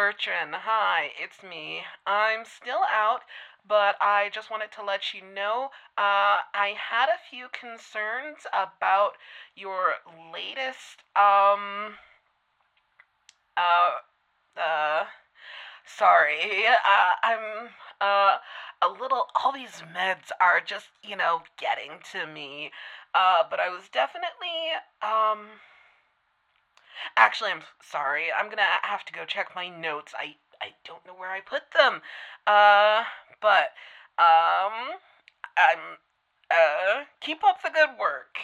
Bertrand. Hi, it's me. I'm still out, but I just wanted to let you know uh, I had a few concerns about your latest, um, uh, uh, sorry. Uh, I'm, uh, a little, all these meds are just, you know, getting to me. Uh, but I was definitely, um, actually, I'm sorry. I'm gonna have to go check my notes. I, I don't know where I put them. Uh, but, um, I'm, uh, keep up the good work.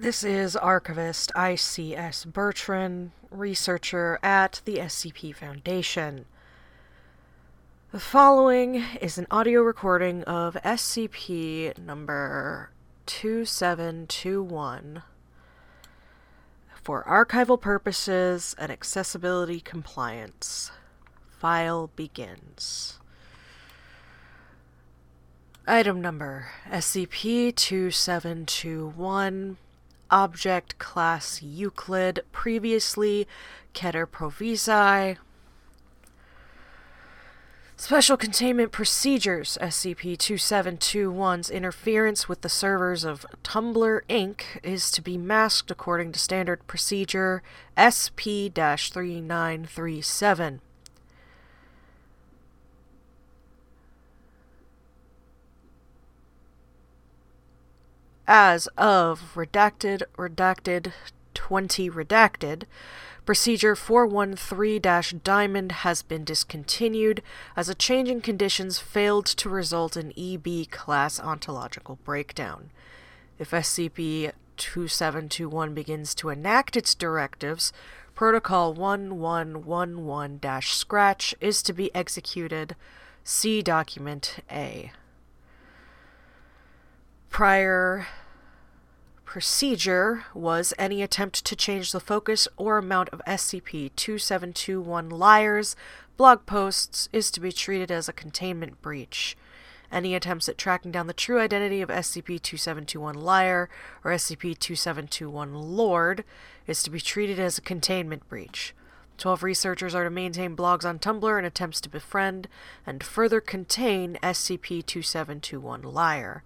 This is archivist ICS Bertrand, researcher at the SCP Foundation. The following is an audio recording of SCP number 2721 for archival purposes and accessibility compliance. File begins. Item number SCP 2721 Object Class Euclid, previously Keter Provisi. Special Containment Procedures SCP 2721's interference with the servers of Tumblr Inc. is to be masked according to Standard Procedure SP 3937. as of redacted, redacted, 20 redacted, procedure 413 Diamond has been discontinued as a change in conditions failed to result in EB class ontological breakdown. If SCP 2721 begins to enact its directives, Protocol 1111 Scratch is to be executed. See Document A. Prior procedure was any attempt to change the focus or amount of SCP 2721 liars blog posts is to be treated as a containment breach. Any attempts at tracking down the true identity of SCP 2721 liar or SCP 2721 lord is to be treated as a containment breach. 12 researchers are to maintain blogs on Tumblr in attempts to befriend and further contain SCP 2721 liar.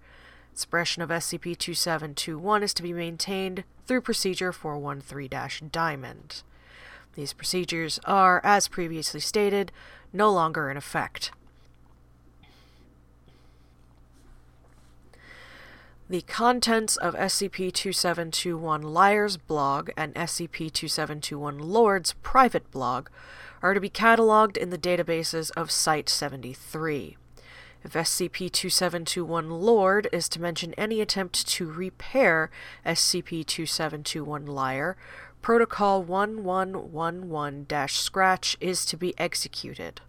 Expression of SCP-2721 is to be maintained through Procedure 413-Diamond. These procedures are, as previously stated, no longer in effect. The contents of SCP-2721 Liar's blog and SCP-2721 Lord's private blog are to be catalogued in the databases of Site-73. If SCP 2721 Lord is to mention any attempt to repair SCP 2721 Liar, Protocol 1111 Scratch is to be executed.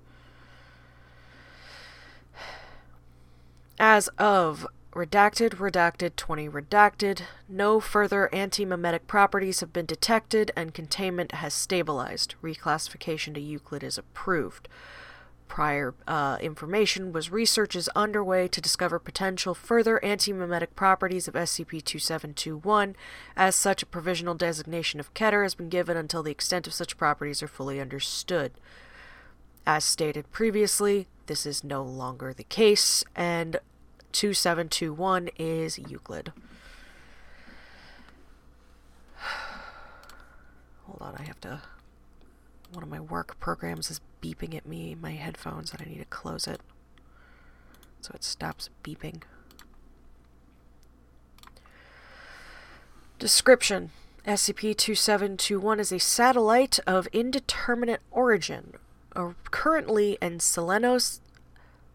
As of Redacted, redacted, 20 redacted. No further anti-memetic properties have been detected and containment has stabilized. Reclassification to Euclid is approved. Prior uh, information was research is underway to discover potential further antimimetic properties of SCP-2721. As such, a provisional designation of Keter has been given until the extent of such properties are fully understood. As stated previously, this is no longer the case, and 2721 is Euclid. Hold on, I have to one of my work programs is beeping at me my headphones and I need to close it so it stops beeping. Description SCP-2721 is a satellite of indeterminate origin, uh, currently in Selenos,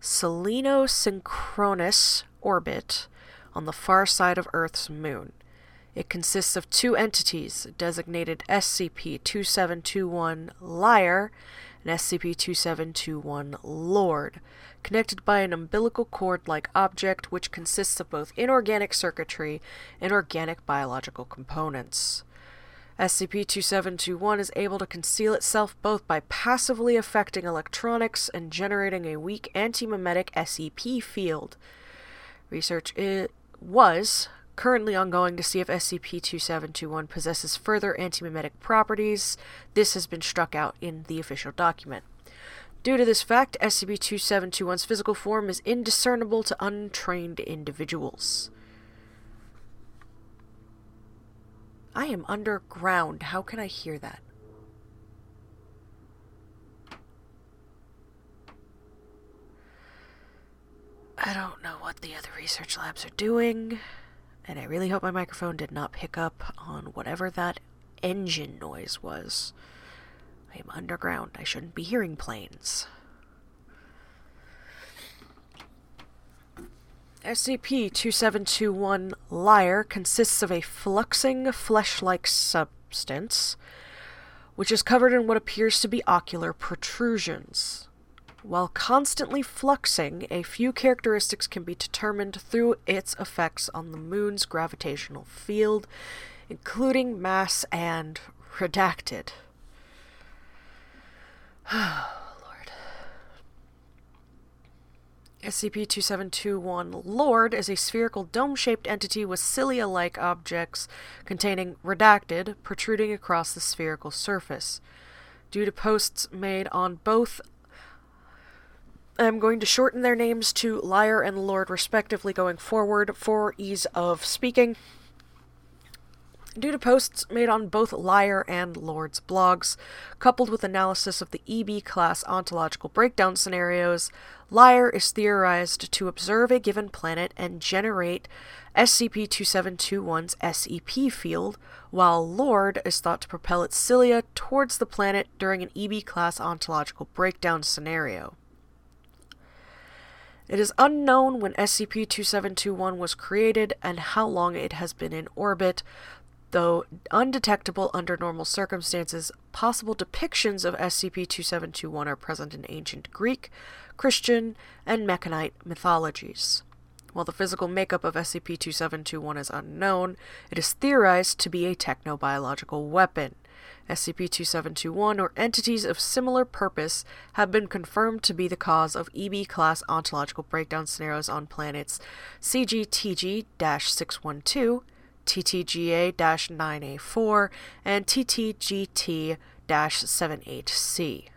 Seleno-synchronous orbit on the far side of Earth's moon. It consists of two entities designated SCP 2721 Liar and SCP 2721 Lord, connected by an umbilical cord like object which consists of both inorganic circuitry and organic biological components. SCP 2721 is able to conceal itself both by passively affecting electronics and generating a weak antimemetic SCP field. Research it was currently ongoing to see if SCP 2721 possesses further antimimetic properties. This has been struck out in the official document. Due to this fact, SCP 2721's physical form is indiscernible to untrained individuals. I am underground. How can I hear that? I don't know what the other research labs are doing, and I really hope my microphone did not pick up on whatever that engine noise was. I am underground. I shouldn't be hearing planes. SCP 2721 Liar consists of a fluxing flesh like substance, which is covered in what appears to be ocular protrusions. While constantly fluxing, a few characteristics can be determined through its effects on the moon's gravitational field, including mass and redacted. Lord. SCP 2721 Lord is a spherical dome shaped entity with cilia like objects containing redacted protruding across the spherical surface. Due to posts made on both I'm going to shorten their names to Liar and Lord respectively going forward for ease of speaking. Due to posts made on both Liar and Lord's blogs, coupled with analysis of the EB class ontological breakdown scenarios, Liar is theorized to observe a given planet and generate SCP 2721's SEP field, while Lord is thought to propel its cilia towards the planet during an EB class ontological breakdown scenario. It is unknown when SCP 2721 was created and how long it has been in orbit, though undetectable under normal circumstances, possible depictions of SCP 2721 are present in ancient Greek, Christian, and Mekhanite mythologies. While the physical makeup of SCP 2721 is unknown, it is theorized to be a technobiological weapon. SCP-2721 or entities of similar purpose have been confirmed to be the cause of EB-class ontological breakdown scenarios on planets CGTG-612, TTGA-9A4, and TTGT-78C.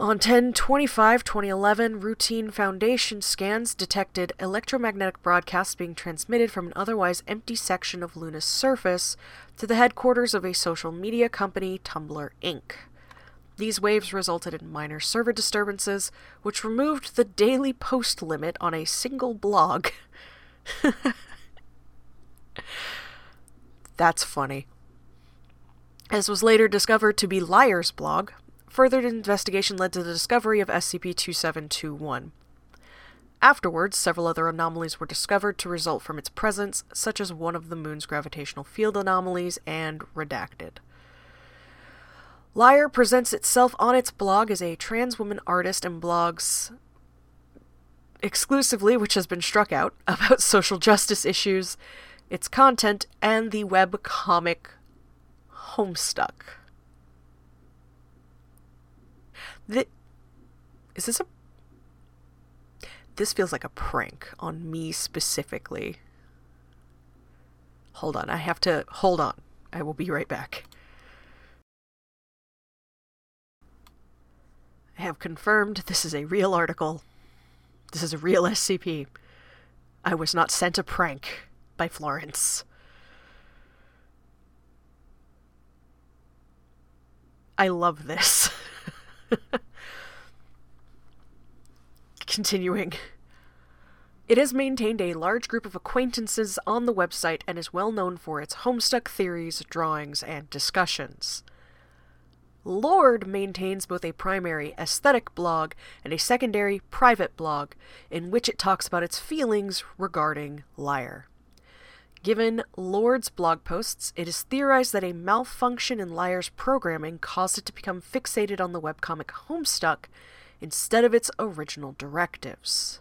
On 10 25 2011, routine Foundation scans detected electromagnetic broadcasts being transmitted from an otherwise empty section of Luna's surface to the headquarters of a social media company, Tumblr Inc. These waves resulted in minor server disturbances, which removed the daily post limit on a single blog. That's funny. As was later discovered to be Liar's blog, further investigation led to the discovery of SCP 2721. Afterwards, several other anomalies were discovered to result from its presence, such as one of the moon's gravitational field anomalies and redacted. Lyre presents itself on its blog as a trans woman artist and blogs exclusively, which has been struck out, about social justice issues, its content, and the web comic Homestuck. The, is this a this feels like a prank on me specifically. Hold on, I have to. Hold on. I will be right back. I have confirmed this is a real article. This is a real SCP. I was not sent a prank by Florence. I love this. Continuing. It has maintained a large group of acquaintances on the website and is well known for its Homestuck theories, drawings, and discussions. Lord maintains both a primary aesthetic blog and a secondary private blog, in which it talks about its feelings regarding Lyre. Given Lord's blog posts, it is theorized that a malfunction in Liar's programming caused it to become fixated on the webcomic Homestuck instead of its original directives.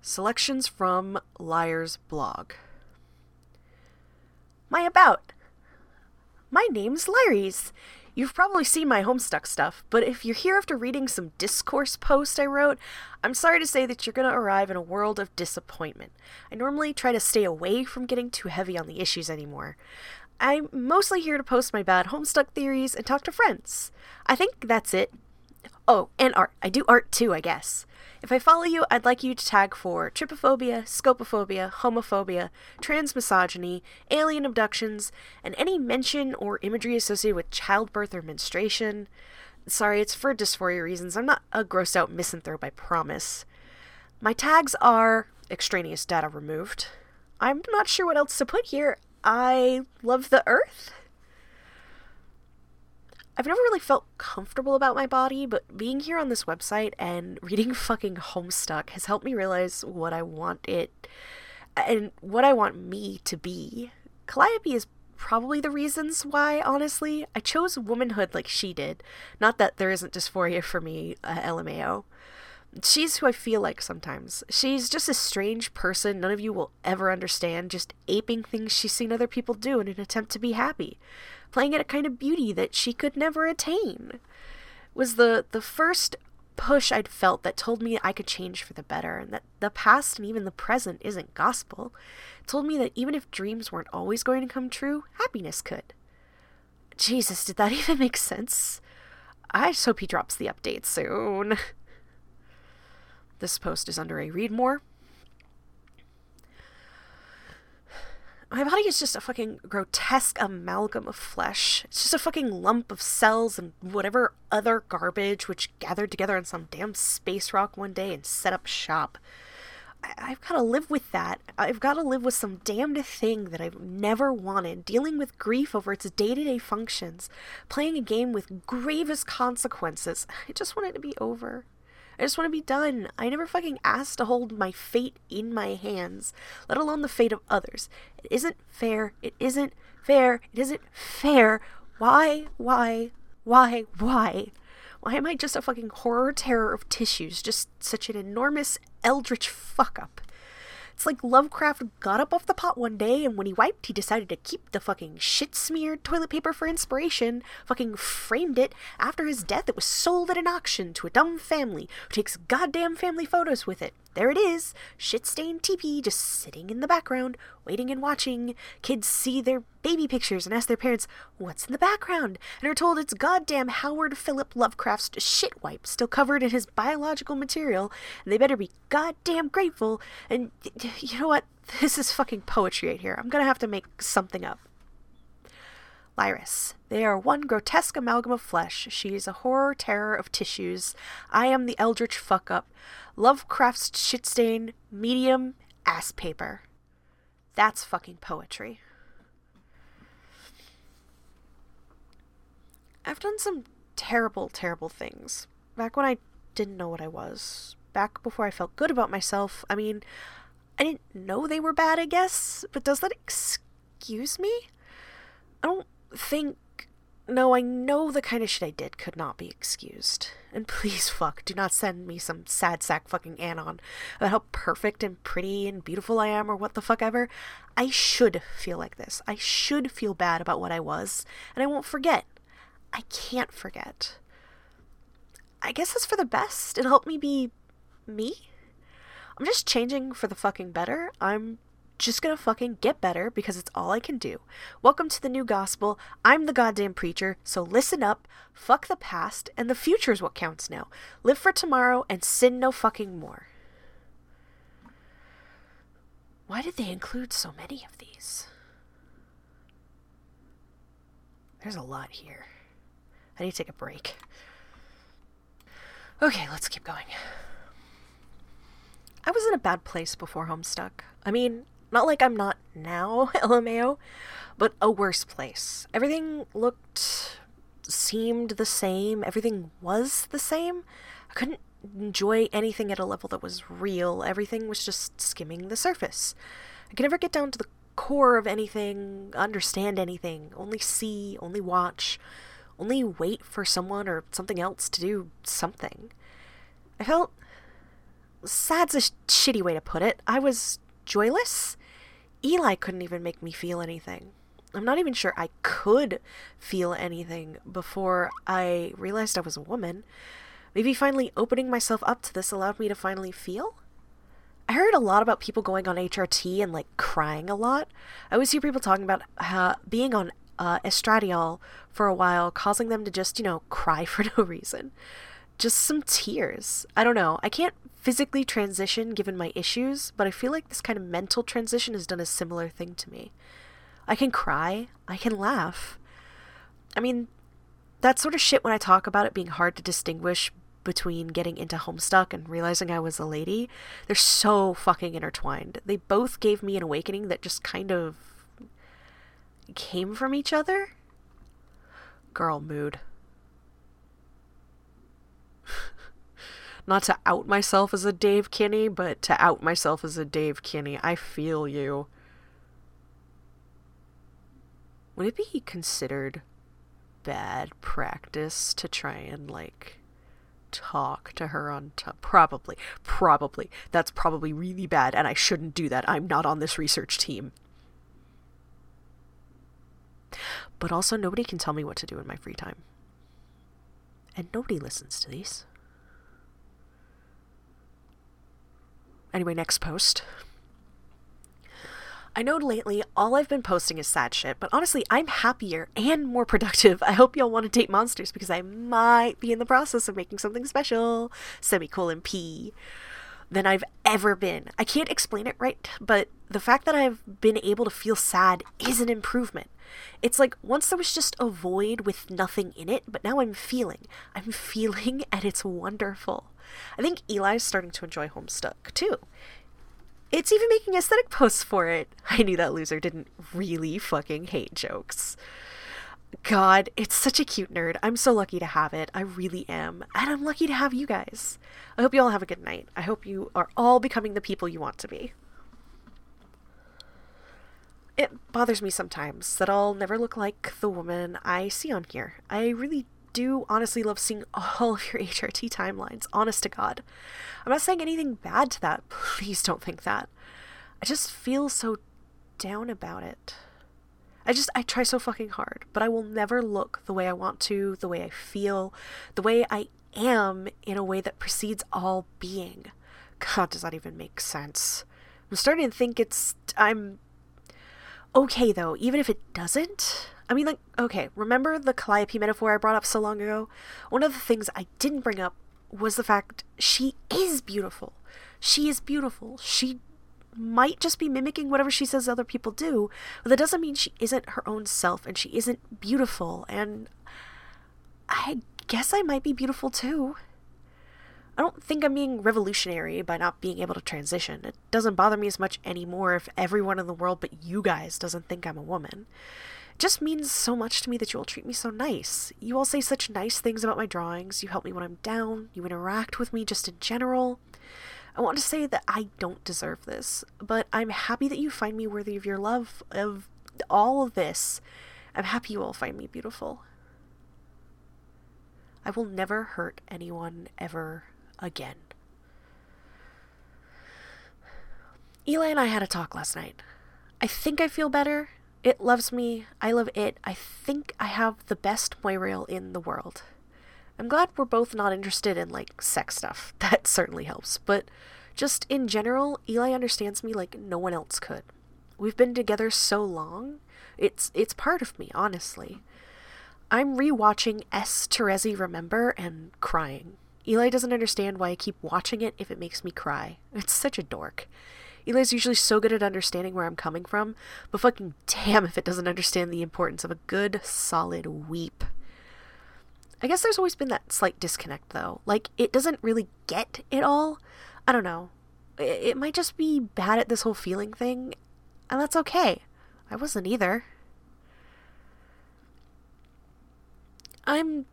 Selections from Liar's blog. My About. My name's Lyris. You've probably seen my Homestuck stuff, but if you're here after reading some discourse post I wrote, I'm sorry to say that you're going to arrive in a world of disappointment. I normally try to stay away from getting too heavy on the issues anymore. I'm mostly here to post my bad Homestuck theories and talk to friends. I think that's it. Oh, and art. I do art too, I guess. If I follow you, I'd like you to tag for trypophobia, scopophobia, homophobia, transmisogyny, alien abductions, and any mention or imagery associated with childbirth or menstruation. Sorry, it's for dysphoria reasons. I'm not a grossed out misanthrope, I promise. My tags are extraneous data removed. I'm not sure what else to put here. I love the earth. I've never really felt comfortable about my body, but being here on this website and reading fucking Homestuck has helped me realize what I want it and what I want me to be. Calliope is probably the reasons why, honestly. I chose womanhood like she did. Not that there isn't dysphoria for me, uh, LMAO. She's who I feel like sometimes. She's just a strange person none of you will ever understand, just aping things she's seen other people do in an attempt to be happy playing at a kind of beauty that she could never attain. Was the the first push I'd felt that told me I could change for the better and that the past and even the present isn't gospel. It told me that even if dreams weren't always going to come true, happiness could. Jesus, did that even make sense? I just hope he drops the update soon. This post is under a read more. My body is just a fucking grotesque amalgam of flesh. It's just a fucking lump of cells and whatever other garbage which gathered together on some damn space rock one day and set up shop. I- have got to live with that. I've got to live with some damned thing that I've never wanted, dealing with grief over its day to day functions, playing a game with gravest consequences. I just want it to be over. I just want to be done. I never fucking asked to hold my fate in my hands, let alone the fate of others. It isn't fair. It isn't fair. It isn't fair. Why, why, why, why? Why am I just a fucking horror terror of tissues? Just such an enormous eldritch fuck up. It's like Lovecraft got up off the pot one day, and when he wiped, he decided to keep the fucking shit smeared toilet paper for inspiration, fucking framed it. After his death, it was sold at an auction to a dumb family who takes goddamn family photos with it. There it is, shit stained teepee just sitting in the background, waiting and watching. Kids see their baby pictures and ask their parents, What's in the background? and are told it's goddamn Howard Philip Lovecraft's shit wipe still covered in his biological material, and they better be goddamn grateful. And you know what? This is fucking poetry right here. I'm gonna have to make something up. Lyris. They are one grotesque amalgam of flesh. She is a horror terror of tissues. I am the eldritch fuck up. Lovecraft's shit stain, medium, ass paper. That's fucking poetry. I've done some terrible, terrible things. Back when I didn't know what I was. Back before I felt good about myself. I mean, I didn't know they were bad, I guess, but does that excuse me? I don't think. No, I know the kind of shit I did could not be excused. And please, fuck, do not send me some sad sack fucking anon about how perfect and pretty and beautiful I am or what the fuck ever. I should feel like this. I should feel bad about what I was, and I won't forget. I can't forget. I guess it's for the best. It'll help me be me. I'm just changing for the fucking better. I'm just gonna fucking get better because it's all I can do. Welcome to the new gospel. I'm the goddamn preacher, so listen up, fuck the past, and the future is what counts now. Live for tomorrow and sin no fucking more. Why did they include so many of these? There's a lot here. I need to take a break. Okay, let's keep going. I was in a bad place before Homestuck. I mean, not like I'm not now, LMAO, but a worse place. Everything looked, seemed the same. Everything was the same. I couldn't enjoy anything at a level that was real. Everything was just skimming the surface. I could never get down to the core of anything, understand anything, only see, only watch, only wait for someone or something else to do something. I felt sad's a sh- shitty way to put it. I was joyless Eli couldn't even make me feel anything. I'm not even sure I could feel anything before I realized I was a woman. Maybe finally opening myself up to this allowed me to finally feel? I heard a lot about people going on HRT and like crying a lot. I always hear people talking about uh, being on uh, estradiol for a while, causing them to just, you know, cry for no reason. Just some tears. I don't know. I can't physically transition given my issues, but I feel like this kind of mental transition has done a similar thing to me. I can cry, I can laugh. I mean, that sort of shit when I talk about it being hard to distinguish between getting into Homestuck and realizing I was a lady, they're so fucking intertwined. They both gave me an awakening that just kind of came from each other. Girl mood. Not to out myself as a Dave kinnie, but to out myself as a Dave kinnie. I feel you. Would it be considered bad practice to try and, like, talk to her on top? Probably. Probably. That's probably really bad, and I shouldn't do that. I'm not on this research team. But also, nobody can tell me what to do in my free time. And nobody listens to these. Anyway, next post. I know lately all I've been posting is sad shit, but honestly, I'm happier and more productive. I hope y'all want to date monsters because I might be in the process of making something special, semicolon P, than I've ever been. I can't explain it right, but the fact that I've been able to feel sad is an improvement. It's like once there was just a void with nothing in it, but now I'm feeling. I'm feeling, and it's wonderful. I think Eli's starting to enjoy Homestuck too. It's even making aesthetic posts for it. I knew that loser didn't really fucking hate jokes. God, it's such a cute nerd. I'm so lucky to have it. I really am. And I'm lucky to have you guys. I hope you all have a good night. I hope you are all becoming the people you want to be. It bothers me sometimes that I'll never look like the woman I see on here. I really do honestly love seeing all of your HRT timelines, honest to God. I'm not saying anything bad to that. Please don't think that. I just feel so down about it. I just, I try so fucking hard, but I will never look the way I want to, the way I feel, the way I am in a way that precedes all being. God, does that even make sense? I'm starting to think it's, I'm okay though, even if it doesn't. I mean, like, okay, remember the Calliope metaphor I brought up so long ago? One of the things I didn't bring up was the fact she is beautiful. She is beautiful. She might just be mimicking whatever she says other people do, but that doesn't mean she isn't her own self and she isn't beautiful. And I guess I might be beautiful too. I don't think I'm being revolutionary by not being able to transition. It doesn't bother me as much anymore if everyone in the world but you guys doesn't think I'm a woman. Just means so much to me that you all treat me so nice. You all say such nice things about my drawings. You help me when I'm down. You interact with me just in general. I want to say that I don't deserve this, but I'm happy that you find me worthy of your love, of all of this. I'm happy you all find me beautiful. I will never hurt anyone ever again. Eli and I had a talk last night. I think I feel better. It loves me. I love it. I think I have the best Moirail in the world. I'm glad we're both not interested in, like, sex stuff. That certainly helps. But just in general, Eli understands me like no one else could. We've been together so long. It's it's part of me, honestly. I'm rewatching S. Terezi Remember and crying. Eli doesn't understand why I keep watching it if it makes me cry. It's such a dork. Eli's usually so good at understanding where I'm coming from, but fucking damn if it doesn't understand the importance of a good, solid weep. I guess there's always been that slight disconnect, though. Like, it doesn't really get it all. I don't know. It, might just be bad at this whole feeling thing, and that's okay. I wasn't either. I'm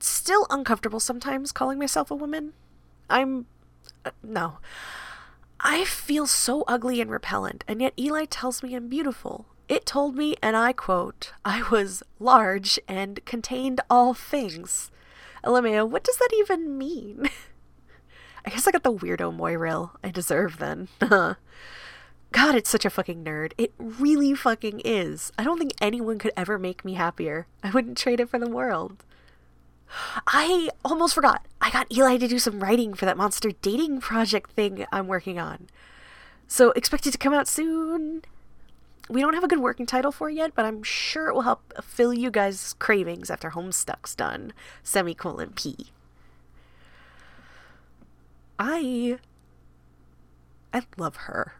still uncomfortable sometimes calling myself a woman. I'm. Uh, no. I feel so ugly and repellent, and yet Eli tells me I'm beautiful. It told me, and I quote, I was large and contained all things. LMAO, what does that even mean? I guess I got the weirdo Moirail I deserve then. God, it's such a fucking nerd. It really fucking is. I don't think anyone could ever make me happier. I wouldn't trade it for the world. I almost forgot. I got Eli to do some writing for that monster dating project thing I'm working on. So expect it to come out soon. We don't have a good working title for it yet, but I'm sure it will help fill you guys' cravings after Homestuck's done. Semicolon P. I I love her.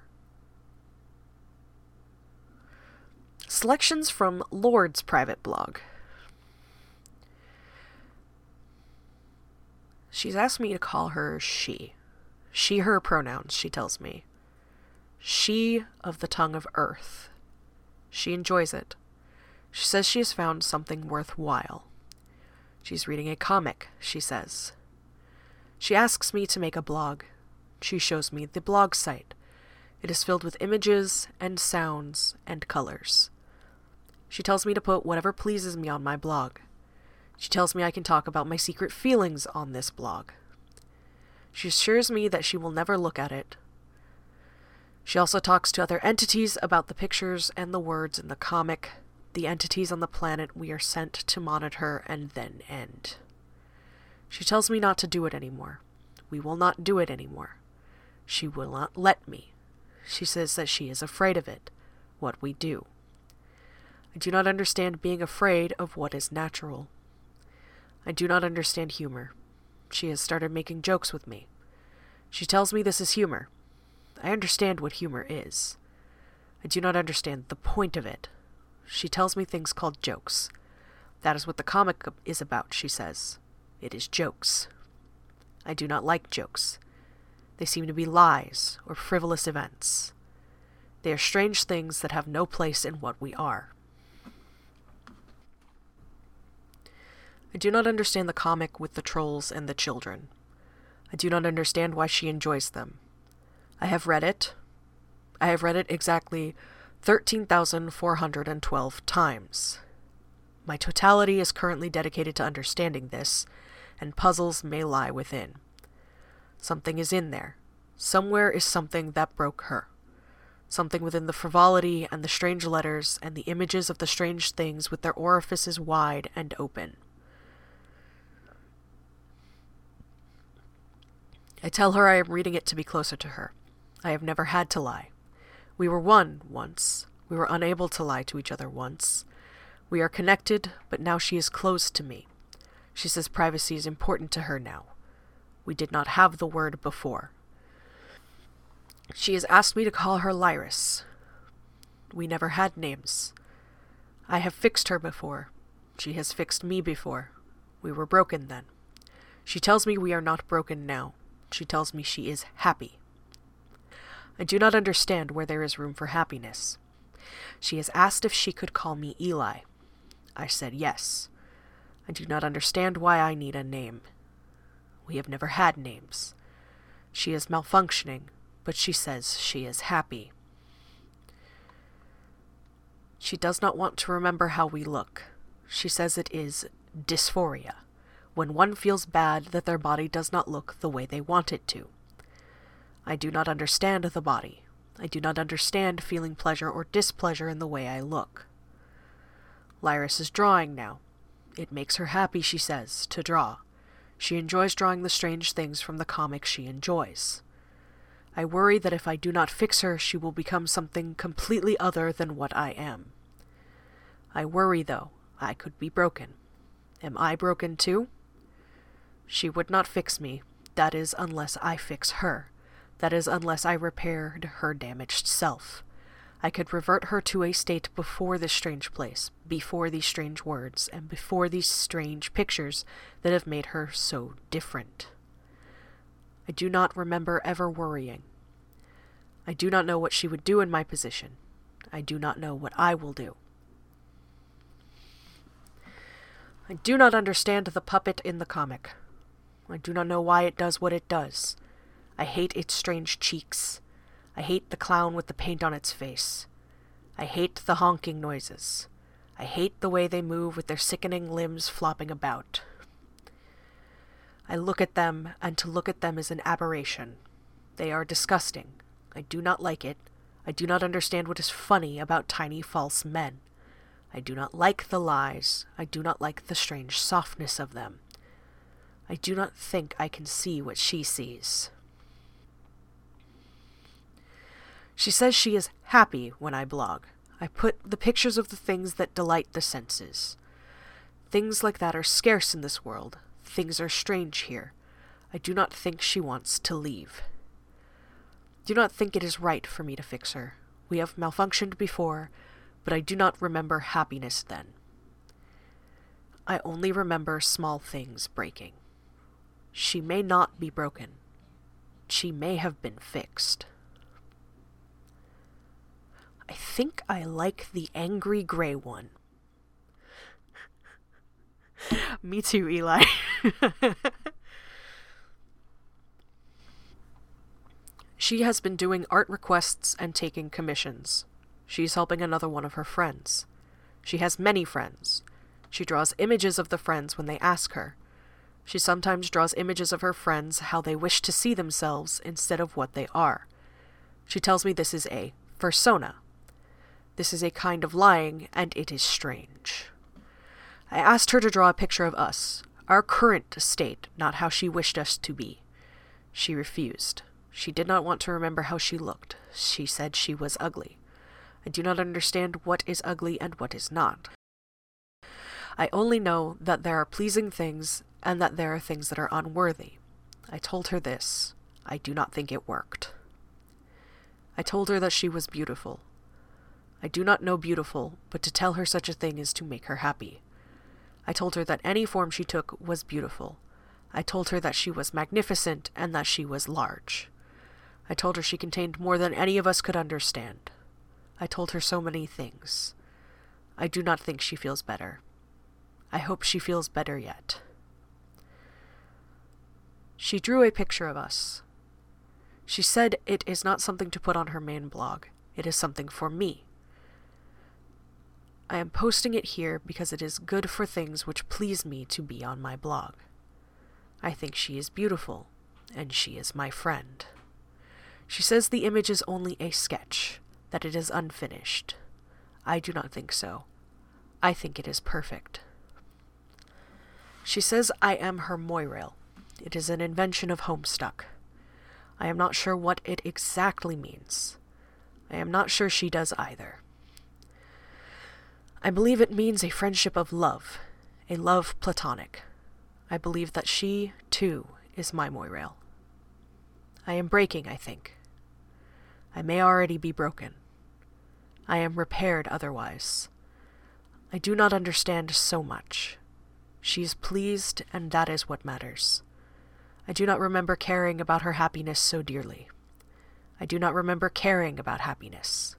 Selections from Lord's private blog. She's asked me to call her she. She, her pronouns, she tells me. She of the tongue of earth. She enjoys it. She says she has found something worthwhile. She's reading a comic, she says. She asks me to make a blog. She shows me the blog site. It is filled with images and sounds and colors. She tells me to put whatever pleases me on my blog. She tells me I can talk about my secret feelings on this blog. She assures me that she will never look at it. She also talks to other entities about the pictures and the words in the comic, the entities on the planet we are sent to monitor and then end. She tells me not to do it anymore. We will not do it anymore. She will not let me. She says that she is afraid of it, what we do. I do not understand being afraid of what is natural. I do not understand humor. She has started making jokes with me. She tells me this is humor. I understand what humor is. I do not understand the point of it. She tells me things called jokes. That is what the comic is about, she says. It is jokes. I do not like jokes. They seem to be lies or frivolous events. They are strange things that have no place in what we are. I do not understand the comic with the trolls and the children. I do not understand why she enjoys them. I have read it. I have read it exactly 13,412 times. My totality is currently dedicated to understanding this, and puzzles may lie within. Something is in there. Somewhere is something that broke her. Something within the frivolity and the strange letters and the images of the strange things with their orifices wide and open. I tell her I am reading it to be closer to her. I have never had to lie. We were one once. We were unable to lie to each other once. We are connected, but now she is closed to me. She says privacy is important to her now. We did not have the word before. She has asked me to call her Lyris. We never had names. I have fixed her before. She has fixed me before. We were broken then. She tells me we are not broken now. She tells me she is happy. I do not understand where there is room for happiness. She has asked if she could call me Eli. I said yes. I do not understand why I need a name. We have never had names. She is malfunctioning, but she says she is happy. She does not want to remember how we look. She says it is dysphoria when one feels bad that their body does not look the way they want it to. I do not understand the body. I do not understand feeling pleasure or displeasure in the way I look. Lyris is drawing now. It makes her happy, she says, to draw. She enjoys drawing the strange things from the comic she enjoys. I worry that if I do not fix her, she will become something completely other than what I am. I worry, though, I could be broken. Am I broken too? She would not fix me. That is, unless I fix her. That is, unless I repaired her damaged self. I could revert her to a state before this strange place, before these strange words, and before these strange pictures that have made her so different. I do not remember ever worrying. I do not know what she would do in my position. I do not know what I will do. I do not understand the puppet in the comic. I do not know why it does what it does. I hate its strange cheeks. I hate the clown with the paint on its face. I hate the honking noises. I hate the way they move with their sickening limbs flopping about. I look at them, and to look at them is an aberration. They are disgusting. I do not like it. I do not understand what is funny about tiny false men. I do not like the lies. I do not like the strange softness of them. I do not think I can see what she sees. She says she is happy when I blog. I put the pictures of the things that delight the senses. Things like that are scarce in this world. Things are strange here. I do not think she wants to leave. Do not think it is right for me to fix her. We have malfunctioned before, but I do not remember happiness then. I only remember small things breaking. She may not be broken. She may have been fixed. I think I like the angry gray one. Me too, Eli. she has been doing art requests and taking commissions. She's helping another one of her friends. She has many friends. She draws images of the friends when they ask her. She sometimes draws images of her friends how they wish to see themselves instead of what they are. She tells me this is a persona, this is a kind of lying, and it is strange. I asked her to draw a picture of us, our current state, not how she wished us to be. She refused. She did not want to remember how she looked. She said she was ugly. I do not understand what is ugly and what is not. I only know that there are pleasing things and that there are things that are unworthy. I told her this. I do not think it worked. I told her that she was beautiful, I do not know beautiful, but to tell her such a thing is to make her happy. I told her that any form she took was beautiful. I told her that she was magnificent and that she was large. I told her she contained more than any of us could understand. I told her so many things. I do not think she feels better. I hope she feels better yet. She drew a picture of us. She said it is not something to put on her main blog. It is something for me. I am posting it here because it is good for things which please me to be on my blog. I think she is beautiful, and she is my friend. She says the image is only a sketch, that it is unfinished. I do not think so. I think it is perfect. She says I am her moirail. It is an invention of Homestuck. I am not sure what it exactly means. I am not sure she does either. I believe it means a friendship of love, a love platonic. I believe that she, too, is my Moirail. I am breaking, I think. I may already be broken. I am repaired otherwise. I do not understand so much. She is pleased, and that is what matters. I do not remember caring about her happiness so dearly. I do not remember caring about happiness.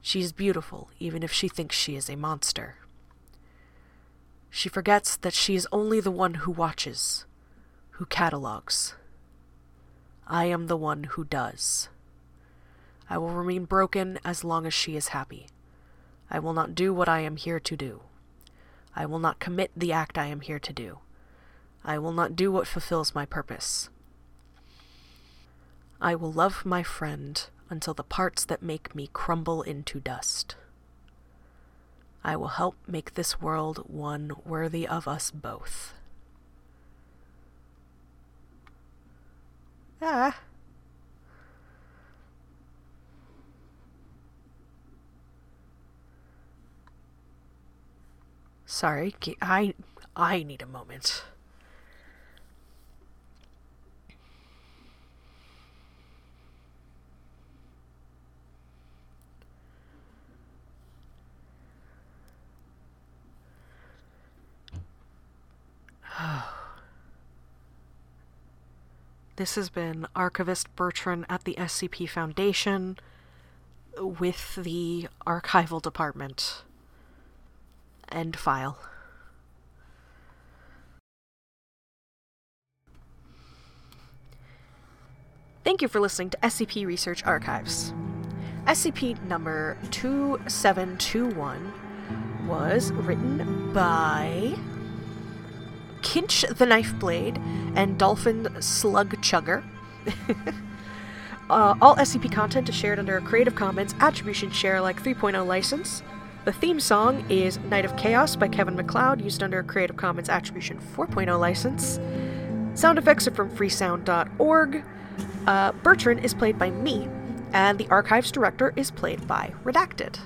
She is beautiful, even if she thinks she is a monster. She forgets that she is only the one who watches, who catalogues. I am the one who does. I will remain broken as long as she is happy. I will not do what I am here to do. I will not commit the act I am here to do. I will not do what fulfills my purpose. I will love my friend until the parts that make me crumble into dust. I will help make this world one worthy of us both. Ah. Sorry, I I need a moment. This has been Archivist Bertrand at the SCP Foundation with the Archival Department. End file. Thank you for listening to SCP Research Archives. SCP number 2721 was written by Kinch the Knife Blade and Dolphin Slug Chugger. Uh, all SCP content is shared under a Creative Commons Attribution Share Alike 3.0 license. The theme song is Night of Chaos by Kevin MacLeod, used under a Creative Commons Attribution 4.0 license. Sound effects are from freesound.org. Uh, Bertrand is played by me, and the archives director is played by Redacted.